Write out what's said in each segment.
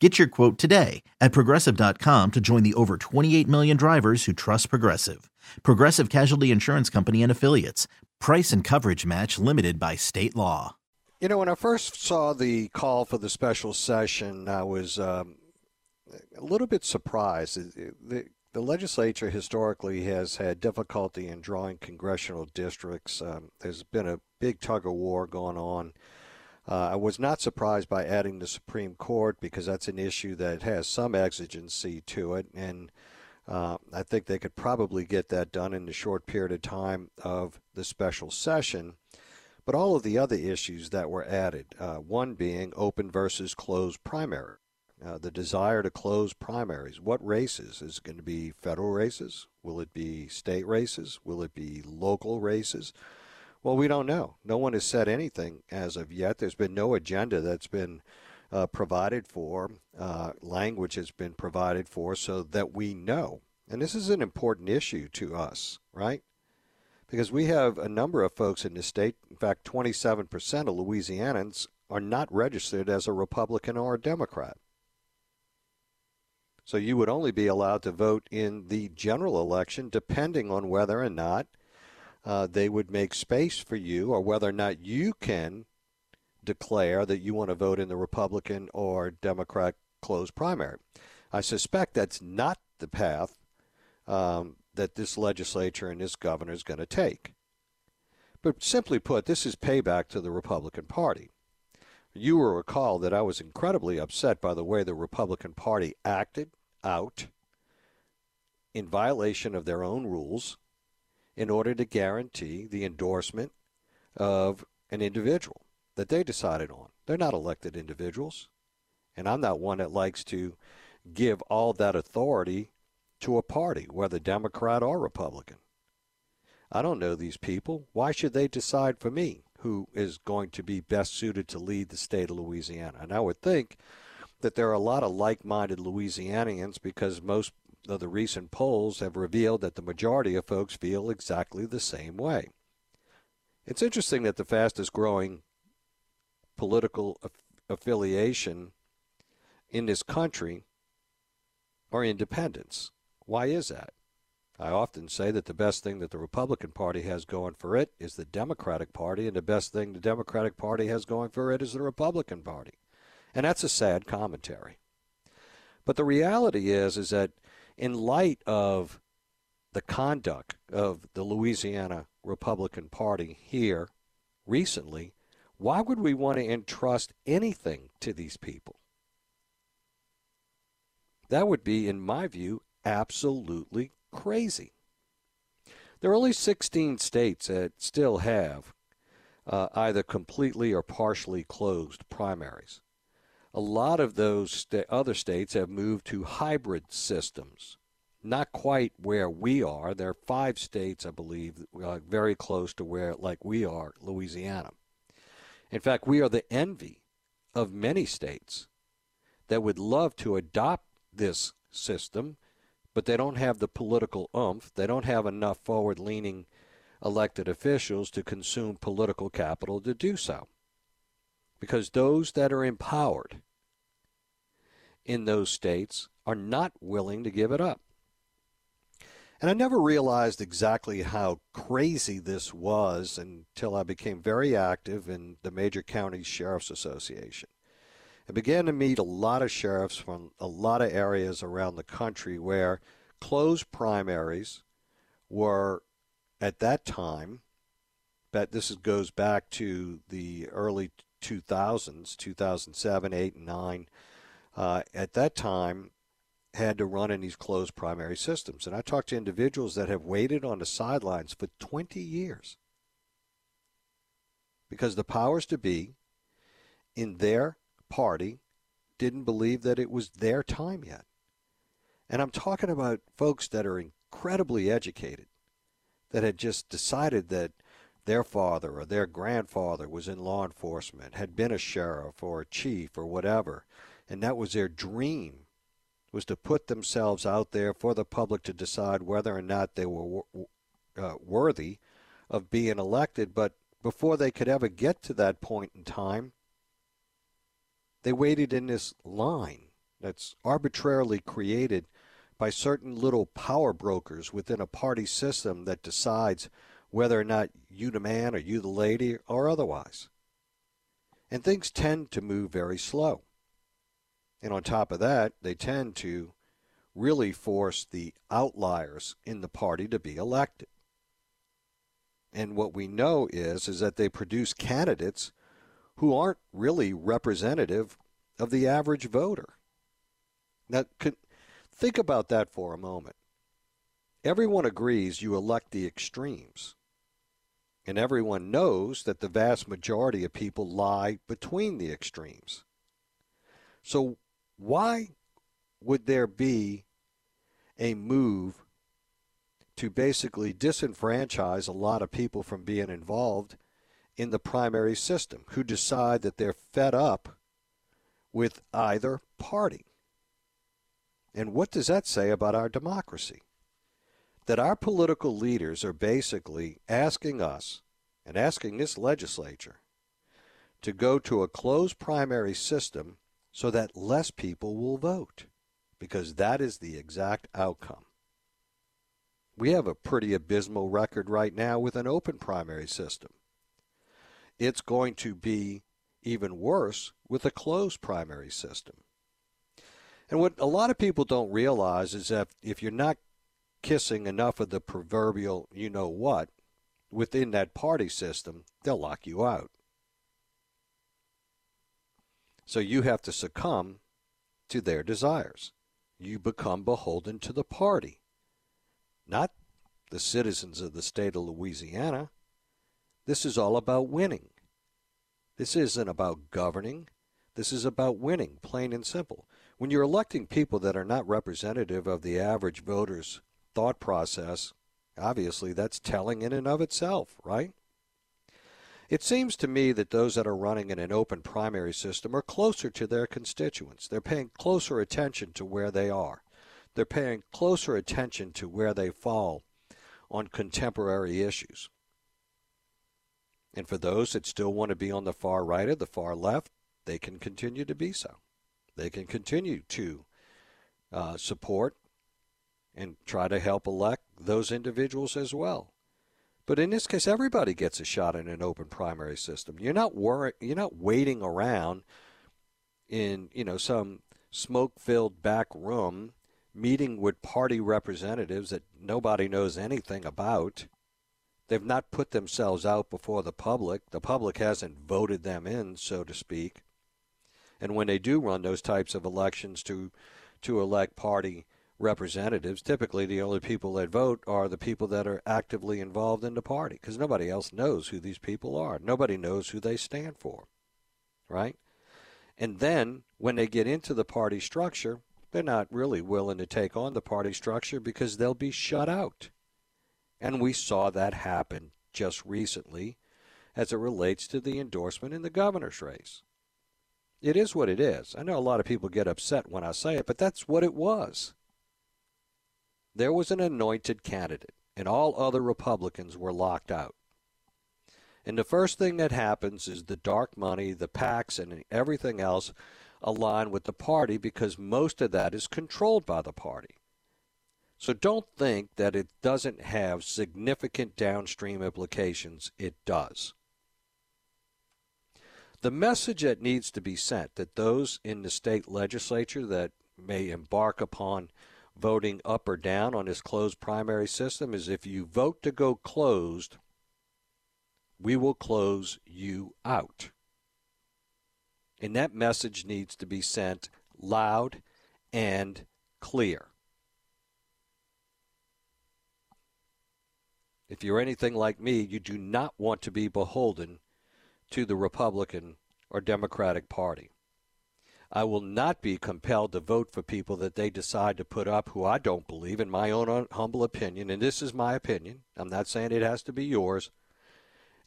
Get your quote today at progressive.com to join the over 28 million drivers who trust Progressive. Progressive Casualty Insurance Company and Affiliates. Price and coverage match limited by state law. You know, when I first saw the call for the special session, I was um, a little bit surprised. The, the legislature historically has had difficulty in drawing congressional districts. Um, there's been a big tug of war going on. Uh, I was not surprised by adding the Supreme Court because that's an issue that has some exigency to it, and uh, I think they could probably get that done in the short period of time of the special session. But all of the other issues that were added, uh, one being open versus closed primary, uh, the desire to close primaries. What races? Is it going to be federal races? Will it be state races? Will it be local races? Well, we don't know. No one has said anything as of yet. There's been no agenda that's been uh, provided for, uh, language has been provided for so that we know. And this is an important issue to us, right? Because we have a number of folks in the state, in fact, 27% of Louisianans are not registered as a Republican or a Democrat. So you would only be allowed to vote in the general election depending on whether or not uh, they would make space for you or whether or not you can declare that you want to vote in the Republican or Democrat closed primary. I suspect that's not the path um, that this legislature and this governor is going to take. But simply put, this is payback to the Republican Party. You will recall that I was incredibly upset by the way the Republican Party acted out in violation of their own rules in order to guarantee the endorsement of an individual that they decided on. They're not elected individuals. And I'm not one that likes to give all that authority to a party, whether Democrat or Republican. I don't know these people. Why should they decide for me who is going to be best suited to lead the state of Louisiana? And I would think that there are a lot of like minded Louisianians because most of the recent polls have revealed that the majority of folks feel exactly the same way. It's interesting that the fastest growing political affiliation in this country are independents. Why is that? I often say that the best thing that the Republican Party has going for it is the Democratic Party, and the best thing the Democratic Party has going for it is the Republican Party. And that's a sad commentary. But the reality is is that in light of the conduct of the Louisiana Republican Party here recently, why would we want to entrust anything to these people? That would be, in my view, absolutely crazy. There are only 16 states that still have uh, either completely or partially closed primaries a lot of those st- other states have moved to hybrid systems. Not quite where we are. There are five states, I believe, uh, very close to where, like we are, Louisiana. In fact, we are the envy of many states that would love to adopt this system, but they don't have the political oomph. They don't have enough forward leaning elected officials to consume political capital to do so. Because those that are empowered in those states are not willing to give it up. And I never realized exactly how crazy this was until I became very active in the Major County Sheriff's Association. I began to meet a lot of sheriffs from a lot of areas around the country where closed primaries were, at that time, But this goes back to the early 2000s, 2007, 8, and 9. Uh, at that time, had to run in these closed primary systems. And I talked to individuals that have waited on the sidelines for 20 years because the powers to be in their party didn't believe that it was their time yet. And I'm talking about folks that are incredibly educated, that had just decided that their father or their grandfather was in law enforcement, had been a sheriff or a chief or whatever, and that was their dream was to put themselves out there for the public to decide whether or not they were uh, worthy of being elected. But before they could ever get to that point in time, they waited in this line that's arbitrarily created by certain little power brokers within a party system that decides whether or not you the man or you the lady or otherwise. And things tend to move very slow. And on top of that, they tend to really force the outliers in the party to be elected. And what we know is is that they produce candidates who aren't really representative of the average voter. Now, think about that for a moment. Everyone agrees you elect the extremes. And everyone knows that the vast majority of people lie between the extremes. So, why would there be a move to basically disenfranchise a lot of people from being involved in the primary system who decide that they're fed up with either party. And what does that say about our democracy? That our political leaders are basically asking us and asking this legislature to go to a closed primary system so that less people will vote, because that is the exact outcome. We have a pretty abysmal record right now with an open primary system. It's going to be even worse with a closed primary system. And what a lot of people don't realize is that if you're not kissing enough of the proverbial you know what within that party system, they'll lock you out. So you have to succumb to their desires. You become beholden to the party not the citizens of the state of Louisiana. This is all about winning. This isn't about governing. This is about winning, plain and simple. When you're electing people that are not representative of the average voter's thought process, obviously that's telling in and of itself, right? It seems to me that those that are running in an open primary system are closer to their constituents. They're paying closer attention to where they are they're paying closer attention to where they fall on contemporary issues. And for those that still want to be on the far right or the far left, they can continue to be so. They can continue to uh, support and try to help elect those individuals as well. But in this case, everybody gets a shot in an open primary system. You're not worry, you're not waiting around in you know some smoke-filled back room meeting with party representatives that nobody knows anything about. They've not put themselves out before the public. The public hasn't voted them in, so to speak. And when they do run those types of elections to to elect party representatives, typically the only people that vote are the people that are actively involved in the party because nobody else knows who these people are. Nobody knows who they stand for. Right? And then when they get into the party structure, they're not really willing to take on the party structure because they'll be shut out. And we saw that happen just recently as it relates to the endorsement in the governor's race. It is what it is. I know a lot of people get upset when I say it, but that's what it was. There was an anointed candidate, and all other Republicans were locked out. And the first thing that happens is the dark money, the PACs, and everything else align with the party because most of that is controlled by the party. So don't think that it doesn't have significant downstream implications. It does. The message that needs to be sent that those in the state legislature that may embark upon voting up or down on this closed primary system is if you vote to go closed, we will close you out. And that message needs to be sent loud and clear. If you're anything like me, you do not want to be beholden to the Republican or Democratic Party. I will not be compelled to vote for people that they decide to put up who I don't believe, in my own humble opinion, and this is my opinion. I'm not saying it has to be yours.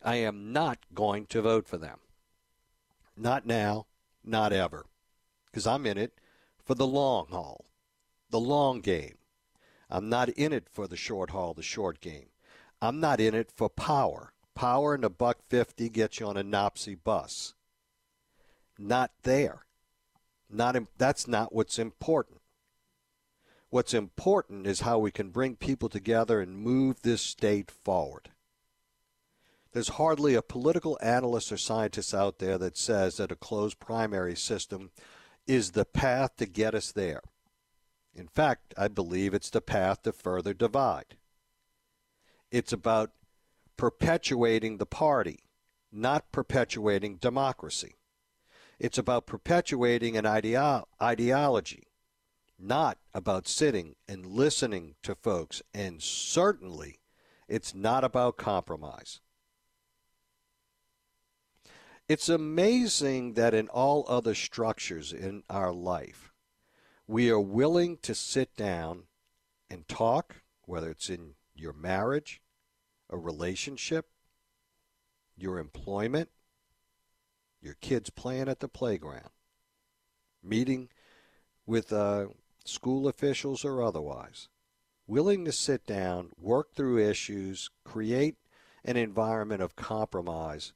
I am not going to vote for them. Not now, not ever. Because I'm in it for the long haul, the long game. I'm not in it for the short haul, the short game. I'm not in it for power. Power and a buck fifty gets you on a NOPSI bus. Not there. Not that's not what's important. What's important is how we can bring people together and move this state forward. There's hardly a political analyst or scientist out there that says that a closed primary system is the path to get us there. In fact, I believe it's the path to further divide. It's about perpetuating the party, not perpetuating democracy. It's about perpetuating an ideo- ideology, not about sitting and listening to folks. And certainly, it's not about compromise. It's amazing that in all other structures in our life, we are willing to sit down and talk, whether it's in your marriage, a relationship, your employment, your kids playing at the playground, meeting with uh, school officials or otherwise, willing to sit down, work through issues, create an environment of compromise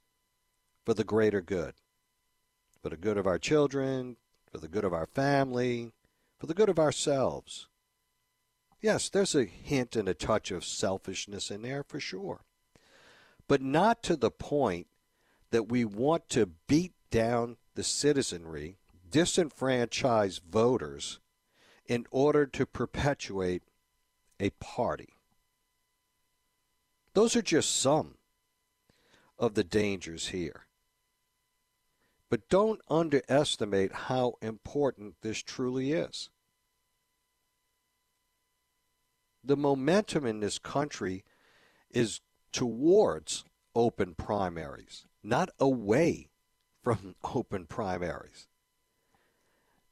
for the greater good, for the good of our children, for the good of our family, for the good of ourselves. Yes, there's a hint and a touch of selfishness in there for sure. But not to the point that we want to beat down the citizenry, disenfranchise voters, in order to perpetuate a party. Those are just some of the dangers here. But don't underestimate how important this truly is. The momentum in this country is towards open primaries not away from open primaries.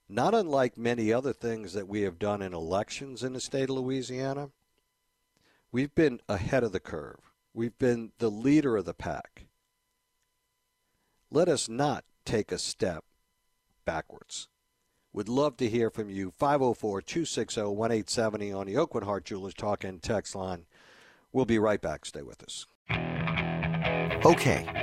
Not unlike many other things that we have done in elections in the state of Louisiana, we've been ahead of the curve. We've been the leader of the pack. Let us not take a step backwards. Would love to hear from you. 504 260 1870 on the Aucoin Hart Jewelers Talk and Text line. We'll be right back. Stay with us. Okay.